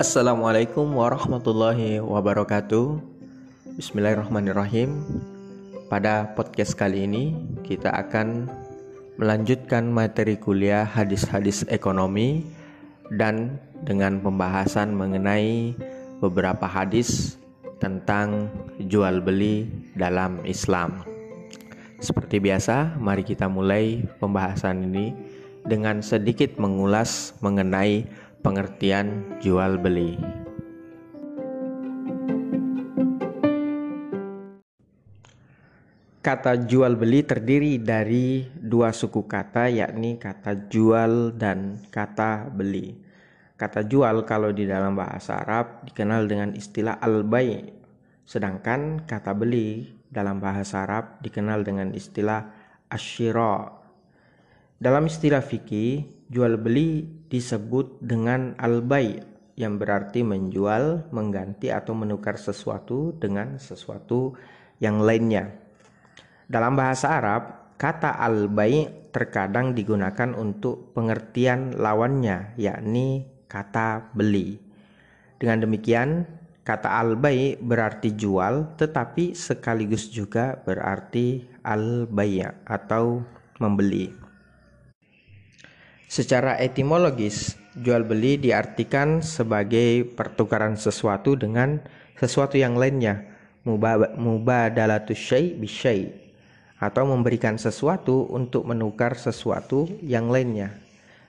Assalamualaikum warahmatullahi wabarakatuh. Bismillahirrahmanirrahim. Pada podcast kali ini kita akan melanjutkan materi kuliah hadis-hadis ekonomi dan dengan pembahasan mengenai beberapa hadis tentang jual beli dalam Islam. Seperti biasa, mari kita mulai pembahasan ini dengan sedikit mengulas mengenai pengertian jual beli. Kata jual beli terdiri dari dua suku kata yakni kata jual dan kata beli. Kata jual kalau di dalam bahasa Arab dikenal dengan istilah al-bay. Sedangkan kata beli dalam bahasa Arab dikenal dengan istilah asyira. Dalam istilah fikih, jual beli disebut dengan al-bay yang berarti menjual, mengganti atau menukar sesuatu dengan sesuatu yang lainnya. Dalam bahasa Arab, kata al-bai' terkadang digunakan untuk pengertian lawannya, yakni kata beli. Dengan demikian, kata al-bai' berarti jual, tetapi sekaligus juga berarti al-bai' atau membeli. Secara etimologis, jual beli diartikan sebagai pertukaran sesuatu dengan sesuatu yang lainnya. Mubadalatus syai' bisyai' atau memberikan sesuatu untuk menukar sesuatu yang lainnya.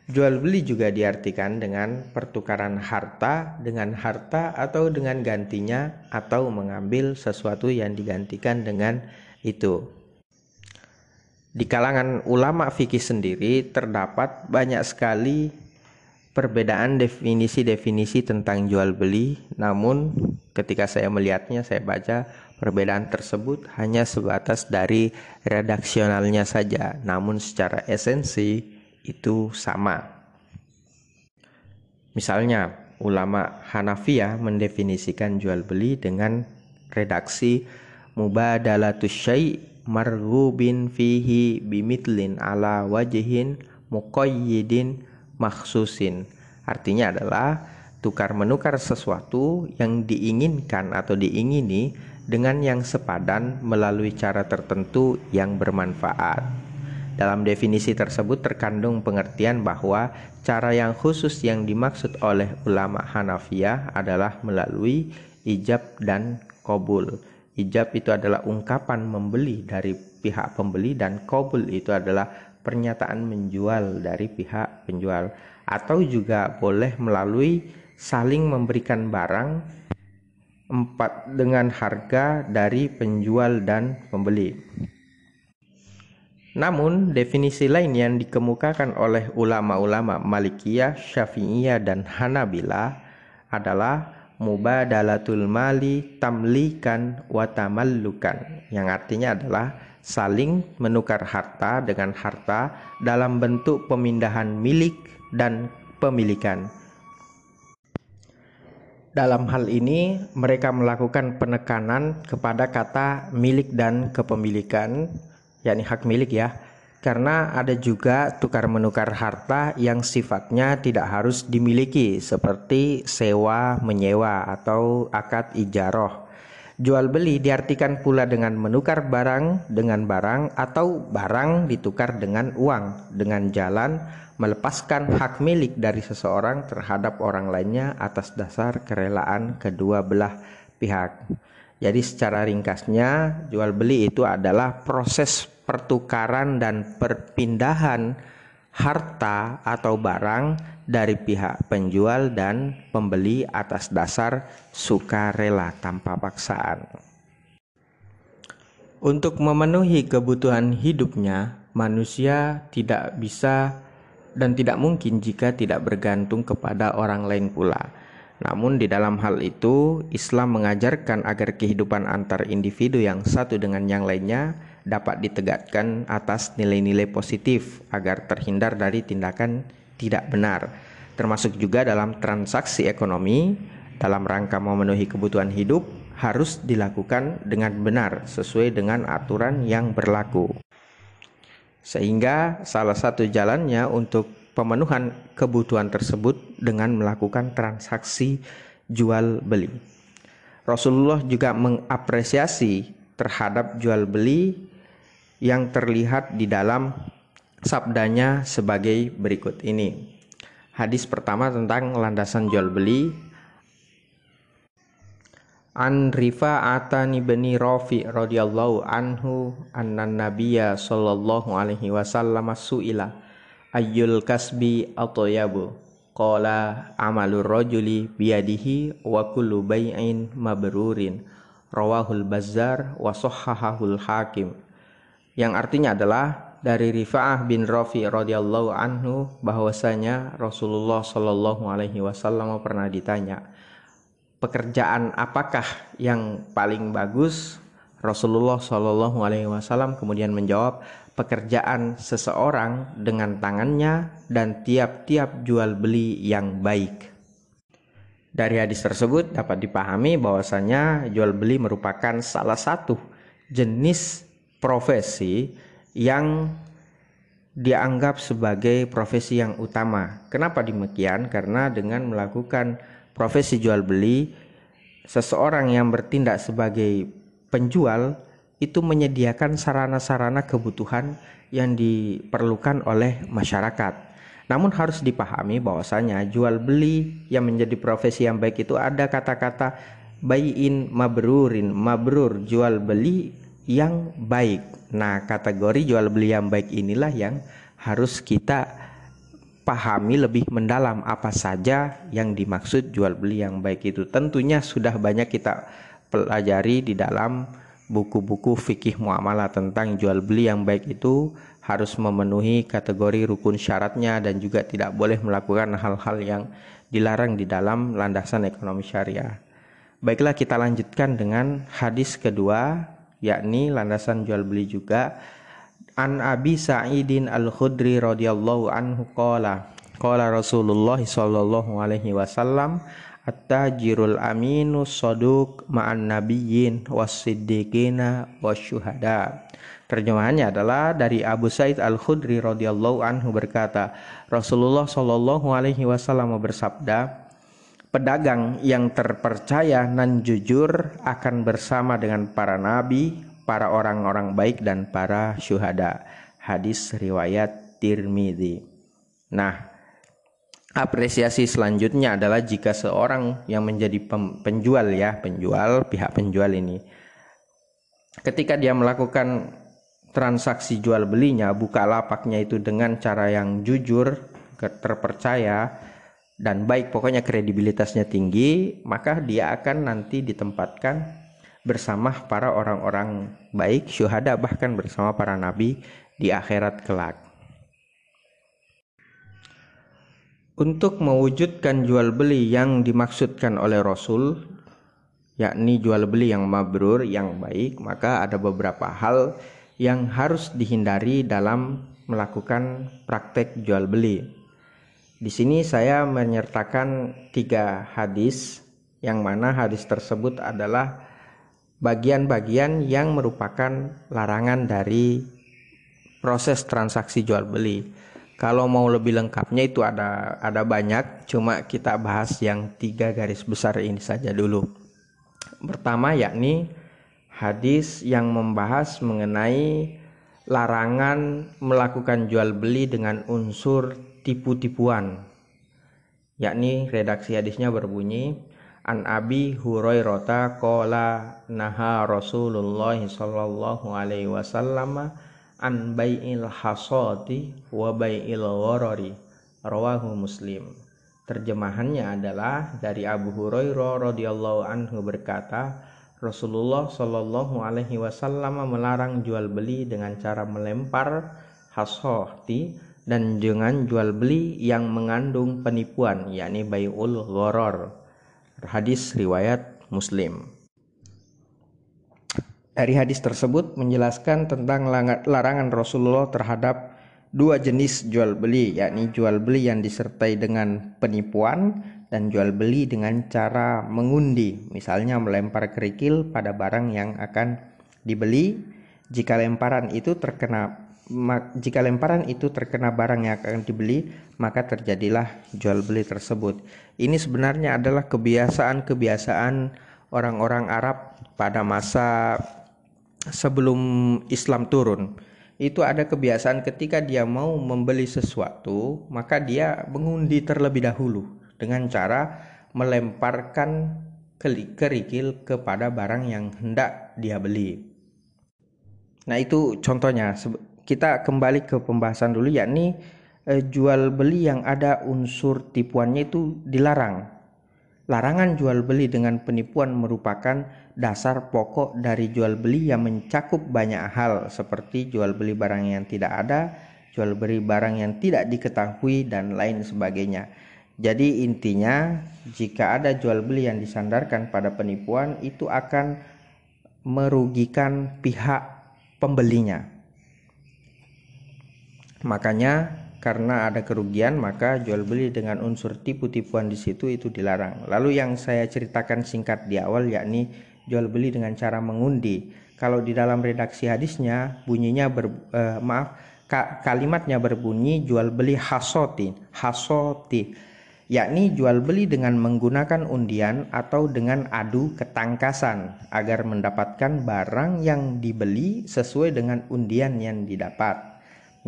Jual beli juga diartikan dengan pertukaran harta dengan harta atau dengan gantinya atau mengambil sesuatu yang digantikan dengan itu. Di kalangan ulama fikih sendiri terdapat banyak sekali perbedaan definisi-definisi tentang jual beli, namun ketika saya melihatnya saya baca Perbedaan tersebut hanya sebatas dari redaksionalnya saja, namun secara esensi itu sama. Misalnya, ulama Hanafiyah mendefinisikan jual beli dengan redaksi mubadalatus syai' marghubin fihi bimitlin ala wajihin muqayyidin maksusin. Artinya adalah tukar menukar sesuatu yang diinginkan atau diingini dengan yang sepadan melalui cara tertentu yang bermanfaat. Dalam definisi tersebut terkandung pengertian bahwa cara yang khusus yang dimaksud oleh ulama Hanafiyah adalah melalui ijab dan kobul. Ijab itu adalah ungkapan membeli dari pihak pembeli dan kobul itu adalah pernyataan menjual dari pihak penjual atau juga boleh melalui saling memberikan barang empat dengan harga dari penjual dan pembeli. Namun, definisi lain yang dikemukakan oleh ulama-ulama Malikiyah, Syafi'iyah, dan Hanabila adalah mubadalatul mali tamlikan wa tamallukan yang artinya adalah saling menukar harta dengan harta dalam bentuk pemindahan milik dan pemilikan. Dalam hal ini, mereka melakukan penekanan kepada kata milik dan kepemilikan, yakni hak milik ya, karena ada juga tukar menukar harta yang sifatnya tidak harus dimiliki, seperti sewa, menyewa, atau akad ijaroh. Jual beli diartikan pula dengan menukar barang dengan barang atau barang ditukar dengan uang dengan jalan melepaskan hak milik dari seseorang terhadap orang lainnya atas dasar kerelaan kedua belah pihak. Jadi secara ringkasnya jual beli itu adalah proses pertukaran dan perpindahan harta atau barang dari pihak penjual dan pembeli atas dasar sukarela tanpa paksaan. Untuk memenuhi kebutuhan hidupnya, manusia tidak bisa dan tidak mungkin jika tidak bergantung kepada orang lain pula. Namun di dalam hal itu, Islam mengajarkan agar kehidupan antar individu yang satu dengan yang lainnya dapat ditegakkan atas nilai-nilai positif agar terhindar dari tindakan tidak benar, termasuk juga dalam transaksi ekonomi dalam rangka memenuhi kebutuhan hidup harus dilakukan dengan benar sesuai dengan aturan yang berlaku. Sehingga salah satu jalannya untuk pemenuhan kebutuhan tersebut dengan melakukan transaksi jual beli. Rasulullah juga mengapresiasi terhadap jual beli yang terlihat di dalam sabdanya sebagai berikut ini. Hadis pertama tentang landasan jual beli An Rifa'atan ibni Rafi radhiyallahu anhu anna nabiyya sallallahu alaihi wasallam su'ila ayyul kasbi atyabu. Qala amalur rajuli biyadihi wa kullu bai'in mabrurin. Rawahul bazzar wa sahhahul hakim. Yang artinya adalah dari Rifa'ah bin Rafi radhiyallahu anhu bahwasanya Rasulullah sallallahu alaihi wasallam pernah ditanya pekerjaan apakah yang paling bagus? Rasulullah Shallallahu Alaihi Wasallam kemudian menjawab pekerjaan seseorang dengan tangannya dan tiap-tiap jual beli yang baik. Dari hadis tersebut dapat dipahami bahwasanya jual beli merupakan salah satu jenis profesi yang dianggap sebagai profesi yang utama. Kenapa demikian? Karena dengan melakukan profesi jual beli, seseorang yang bertindak sebagai penjual itu menyediakan sarana-sarana kebutuhan yang diperlukan oleh masyarakat. Namun harus dipahami bahwasanya jual beli yang menjadi profesi yang baik itu ada kata-kata bayin mabrurin, mabrur jual beli yang baik. Nah, kategori jual beli yang baik inilah yang harus kita pahami lebih mendalam apa saja yang dimaksud jual beli yang baik itu. Tentunya sudah banyak kita pelajari di dalam buku-buku fikih muamalah tentang jual beli yang baik itu harus memenuhi kategori rukun syaratnya dan juga tidak boleh melakukan hal-hal yang dilarang di dalam landasan ekonomi syariah. Baiklah kita lanjutkan dengan hadis kedua yakni landasan jual beli juga An Abi Sa'idin Al-Khudri radhiyallahu anhu qala qala Rasulullah sallallahu alaihi wasallam at-tajirul aminu saduq ma'an nabiyyin was-siddiqina wasyuhada. Terjemahannya adalah dari Abu Sa'id Al-Khudri radhiyallahu anhu berkata, Rasulullah sallallahu alaihi wasallam bersabda, pedagang yang terpercaya dan jujur akan bersama dengan para nabi, para orang-orang baik dan para syuhada. Hadis riwayat Tirmidzi. Nah, apresiasi selanjutnya adalah jika seorang yang menjadi penjual ya, penjual pihak penjual ini ketika dia melakukan transaksi jual belinya, buka lapaknya itu dengan cara yang jujur, terpercaya dan baik pokoknya kredibilitasnya tinggi, maka dia akan nanti ditempatkan bersama para orang-orang baik, syuhada bahkan bersama para nabi di akhirat kelak. Untuk mewujudkan jual beli yang dimaksudkan oleh Rasul, yakni jual beli yang mabrur, yang baik, maka ada beberapa hal yang harus dihindari dalam melakukan praktek jual beli. Di sini saya menyertakan tiga hadis, yang mana hadis tersebut adalah bagian-bagian yang merupakan larangan dari proses transaksi jual beli. Kalau mau lebih lengkapnya itu ada ada banyak, cuma kita bahas yang tiga garis besar ini saja dulu. Pertama yakni hadis yang membahas mengenai larangan melakukan jual beli dengan unsur tipu-tipuan. Yakni redaksi hadisnya berbunyi An Abi Hurairah qala naha Rasulullah sallallahu alaihi wasallam an bai'il hasati wa bai'il gharari rawahu Muslim. Terjemahannya adalah dari Abu Hurairah radhiyallahu anhu berkata, Rasulullah Shallallahu alaihi wasallam melarang jual beli dengan cara melempar hasati dan dengan jual beli yang mengandung penipuan yakni bai'ul gharar Hadis riwayat Muslim. Dari hadis tersebut menjelaskan tentang larangan Rasulullah terhadap dua jenis jual beli, yakni jual beli yang disertai dengan penipuan dan jual beli dengan cara mengundi, misalnya melempar kerikil pada barang yang akan dibeli. Jika lemparan itu terkena jika lemparan itu terkena barang yang akan dibeli, maka terjadilah jual beli tersebut. Ini sebenarnya adalah kebiasaan-kebiasaan orang-orang Arab pada masa sebelum Islam turun. Itu ada kebiasaan ketika dia mau membeli sesuatu, maka dia mengundi terlebih dahulu dengan cara melemparkan kerikil kepada barang yang hendak dia beli. Nah, itu contohnya. Kita kembali ke pembahasan dulu yakni eh, jual beli yang ada unsur tipuannya itu dilarang. Larangan jual beli dengan penipuan merupakan dasar pokok dari jual beli yang mencakup banyak hal seperti jual beli barang yang tidak ada, jual beli barang yang tidak diketahui dan lain sebagainya. Jadi intinya jika ada jual beli yang disandarkan pada penipuan itu akan merugikan pihak pembelinya. Makanya karena ada kerugian maka jual beli dengan unsur tipu-tipuan di situ itu dilarang. Lalu yang saya ceritakan singkat di awal yakni jual beli dengan cara mengundi. Kalau di dalam redaksi hadisnya bunyinya ber, eh, maaf ka, kalimatnya berbunyi jual beli hasoti, hasoti yakni jual beli dengan menggunakan undian atau dengan adu ketangkasan agar mendapatkan barang yang dibeli sesuai dengan undian yang didapat.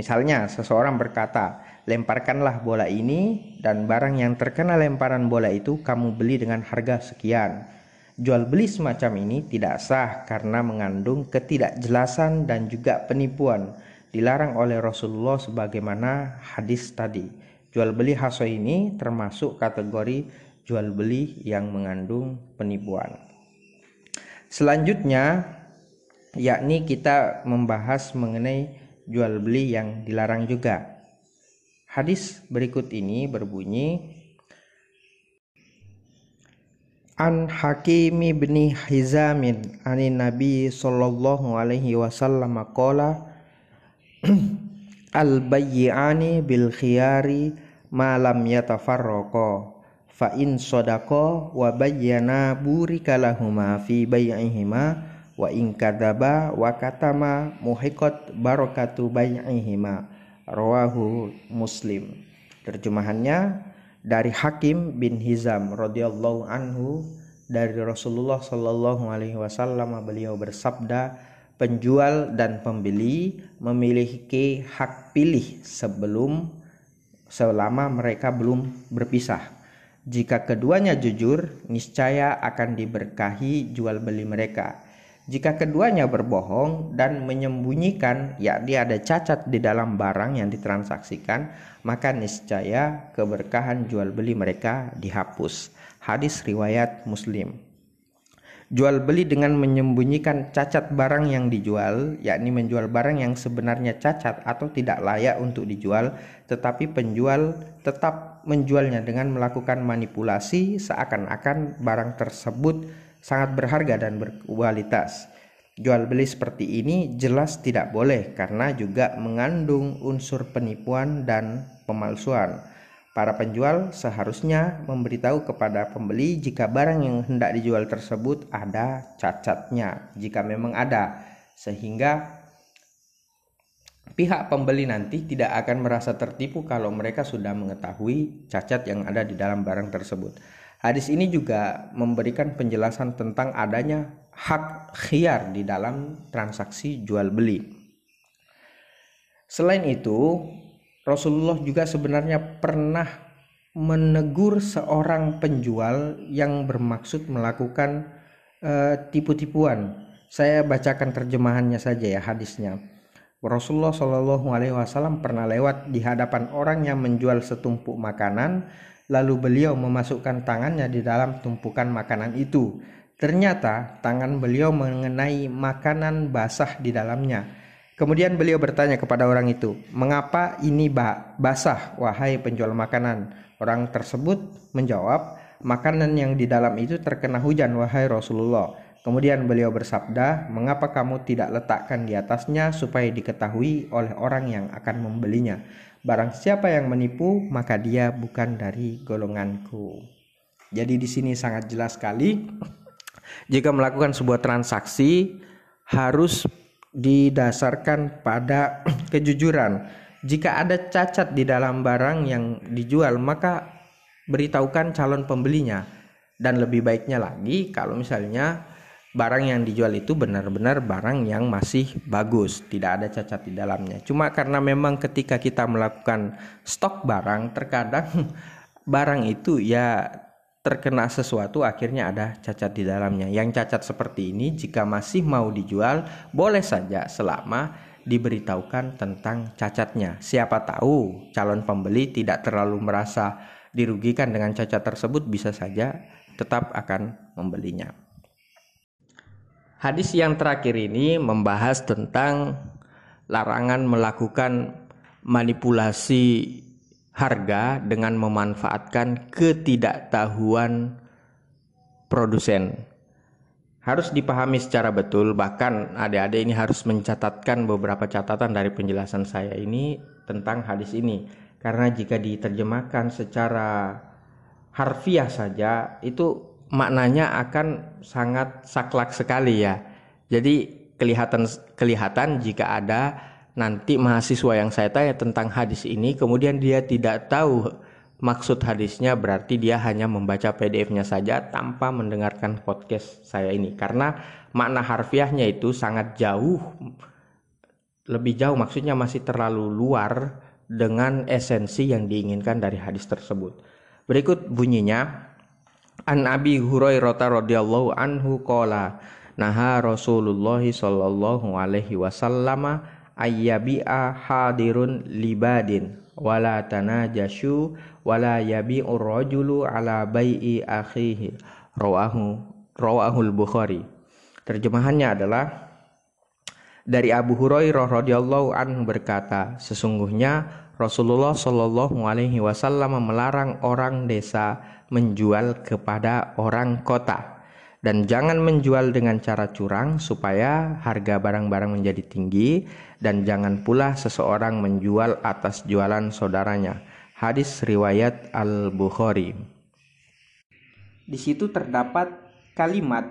Misalnya, seseorang berkata, "Lemparkanlah bola ini, dan barang yang terkena lemparan bola itu kamu beli dengan harga sekian." Jual beli semacam ini tidak sah karena mengandung ketidakjelasan dan juga penipuan. Dilarang oleh Rasulullah sebagaimana hadis tadi. Jual beli haso ini termasuk kategori jual beli yang mengandung penipuan. Selanjutnya, yakni kita membahas mengenai jual beli yang dilarang juga. Hadis berikut ini berbunyi An Hakim bin Hizamin anin Nabi sallallahu alaihi wasallam qala Al bayyi'ani bil khiyari ma lam yatafarraqa fa in sadaqa wa bayyana burika lahuma fi bai'ihima wa in kadzaba wa katama muhiqat barakatu bai'ihima. Rawahu muslim. Terjemahannya dari Hakim bin Hizam radhiyallahu anhu dari Rasulullah sallallahu alaihi wasallam beliau bersabda penjual dan pembeli memiliki hak pilih sebelum selama mereka belum berpisah. Jika keduanya jujur niscaya akan diberkahi jual beli mereka jika keduanya berbohong dan menyembunyikan, yakni ada cacat di dalam barang yang ditransaksikan, maka niscaya keberkahan jual beli mereka dihapus. Hadis riwayat Muslim. Jual beli dengan menyembunyikan cacat barang yang dijual, yakni menjual barang yang sebenarnya cacat atau tidak layak untuk dijual, tetapi penjual tetap menjualnya dengan melakukan manipulasi seakan-akan barang tersebut sangat berharga dan berkualitas. Jual beli seperti ini jelas tidak boleh karena juga mengandung unsur penipuan dan pemalsuan. Para penjual seharusnya memberitahu kepada pembeli jika barang yang hendak dijual tersebut ada cacatnya, jika memang ada, sehingga pihak pembeli nanti tidak akan merasa tertipu kalau mereka sudah mengetahui cacat yang ada di dalam barang tersebut. Hadis ini juga memberikan penjelasan tentang adanya hak khiar di dalam transaksi jual beli. Selain itu, Rasulullah juga sebenarnya pernah menegur seorang penjual yang bermaksud melakukan uh, tipu-tipuan. Saya bacakan terjemahannya saja ya hadisnya. Rasulullah Shallallahu Alaihi Wasallam pernah lewat di hadapan orang yang menjual setumpuk makanan Lalu beliau memasukkan tangannya di dalam tumpukan makanan itu. Ternyata tangan beliau mengenai makanan basah di dalamnya. Kemudian beliau bertanya kepada orang itu, "Mengapa ini basah, wahai penjual makanan?" Orang tersebut menjawab, "Makanan yang di dalam itu terkena hujan, wahai Rasulullah." Kemudian beliau bersabda, "Mengapa kamu tidak letakkan di atasnya supaya diketahui oleh orang yang akan membelinya?" Barang siapa yang menipu, maka dia bukan dari golonganku. Jadi di sini sangat jelas sekali jika melakukan sebuah transaksi harus didasarkan pada kejujuran. Jika ada cacat di dalam barang yang dijual, maka beritahukan calon pembelinya. Dan lebih baiknya lagi kalau misalnya barang yang dijual itu benar-benar barang yang masih bagus, tidak ada cacat di dalamnya. Cuma karena memang ketika kita melakukan stok barang, terkadang barang itu ya terkena sesuatu akhirnya ada cacat di dalamnya. Yang cacat seperti ini jika masih mau dijual boleh saja selama diberitahukan tentang cacatnya. Siapa tahu calon pembeli tidak terlalu merasa dirugikan dengan cacat tersebut bisa saja tetap akan membelinya. Hadis yang terakhir ini membahas tentang larangan melakukan manipulasi harga dengan memanfaatkan ketidaktahuan produsen. Harus dipahami secara betul, bahkan adik-adik ini harus mencatatkan beberapa catatan dari penjelasan saya ini tentang hadis ini. Karena jika diterjemahkan secara harfiah saja, itu maknanya akan sangat saklek sekali ya. Jadi kelihatan kelihatan jika ada nanti mahasiswa yang saya tanya tentang hadis ini kemudian dia tidak tahu maksud hadisnya berarti dia hanya membaca PDF-nya saja tanpa mendengarkan podcast saya ini karena makna harfiahnya itu sangat jauh lebih jauh maksudnya masih terlalu luar dengan esensi yang diinginkan dari hadis tersebut. Berikut bunyinya An Abi Hurairah radhiyallahu anhu qala naha Rasulullah sallallahu alaihi wasallam ayyabi'a hadirun libadin wala tanajashu wala yabi'ur rajulu ala bai'i akhihi. Rawahu rawahul bukhari. Terjemahannya adalah dari Abu Hurairah radhiyallahu anhu berkata sesungguhnya Rasulullah shallallahu alaihi wasallam melarang orang desa menjual kepada orang kota dan jangan menjual dengan cara curang supaya harga barang-barang menjadi tinggi dan jangan pula seseorang menjual atas jualan saudaranya. Hadis riwayat Al-Bukhari. Di situ terdapat kalimat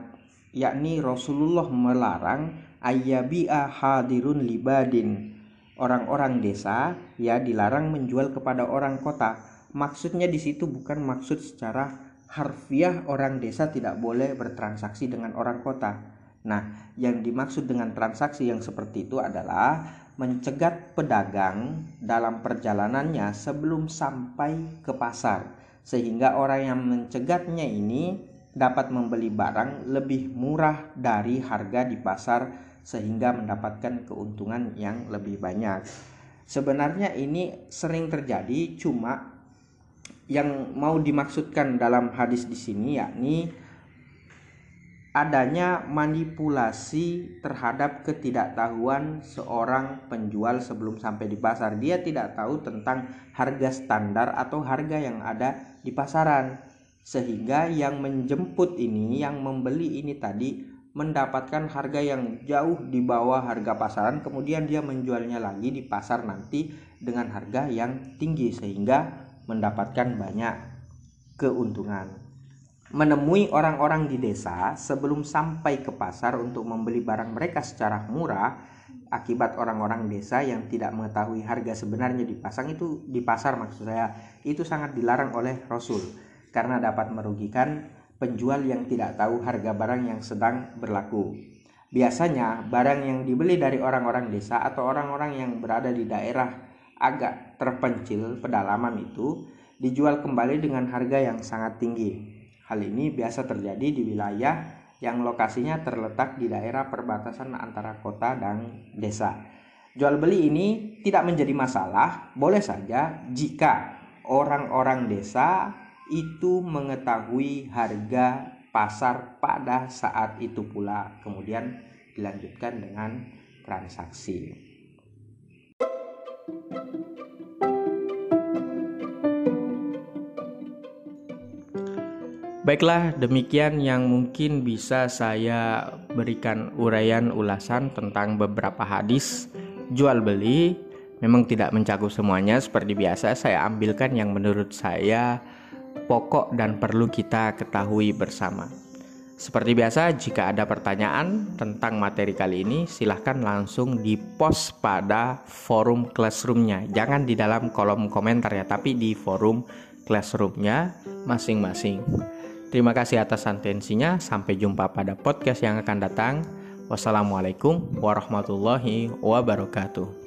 yakni Rasulullah melarang ayyabi'a hadirun libadin. Orang-orang desa ya dilarang menjual kepada orang kota. Maksudnya di situ bukan maksud secara harfiah orang desa tidak boleh bertransaksi dengan orang kota. Nah, yang dimaksud dengan transaksi yang seperti itu adalah mencegat pedagang dalam perjalanannya sebelum sampai ke pasar, sehingga orang yang mencegatnya ini dapat membeli barang lebih murah dari harga di pasar, sehingga mendapatkan keuntungan yang lebih banyak. Sebenarnya ini sering terjadi, cuma yang mau dimaksudkan dalam hadis di sini yakni adanya manipulasi terhadap ketidaktahuan seorang penjual sebelum sampai di pasar. Dia tidak tahu tentang harga standar atau harga yang ada di pasaran. Sehingga yang menjemput ini, yang membeli ini tadi mendapatkan harga yang jauh di bawah harga pasaran, kemudian dia menjualnya lagi di pasar nanti dengan harga yang tinggi sehingga mendapatkan banyak keuntungan. Menemui orang-orang di desa sebelum sampai ke pasar untuk membeli barang mereka secara murah akibat orang-orang desa yang tidak mengetahui harga sebenarnya di pasang itu di pasar maksud saya itu sangat dilarang oleh Rasul karena dapat merugikan penjual yang tidak tahu harga barang yang sedang berlaku. Biasanya barang yang dibeli dari orang-orang desa atau orang-orang yang berada di daerah agak terpencil pedalaman itu dijual kembali dengan harga yang sangat tinggi. Hal ini biasa terjadi di wilayah yang lokasinya terletak di daerah perbatasan antara kota dan desa. Jual beli ini tidak menjadi masalah, boleh saja jika orang-orang desa itu mengetahui harga pasar pada saat itu pula, kemudian dilanjutkan dengan transaksi. Baiklah, demikian yang mungkin bisa saya berikan uraian ulasan tentang beberapa hadis jual beli. Memang tidak mencakup semuanya seperti biasa, saya ambilkan yang menurut saya pokok dan perlu kita ketahui bersama. Seperti biasa, jika ada pertanyaan tentang materi kali ini, silahkan langsung di post pada forum classroomnya. Jangan di dalam kolom komentar ya, tapi di forum classroomnya masing-masing. Terima kasih atas atensinya. Sampai jumpa pada podcast yang akan datang. Wassalamualaikum warahmatullahi wabarakatuh.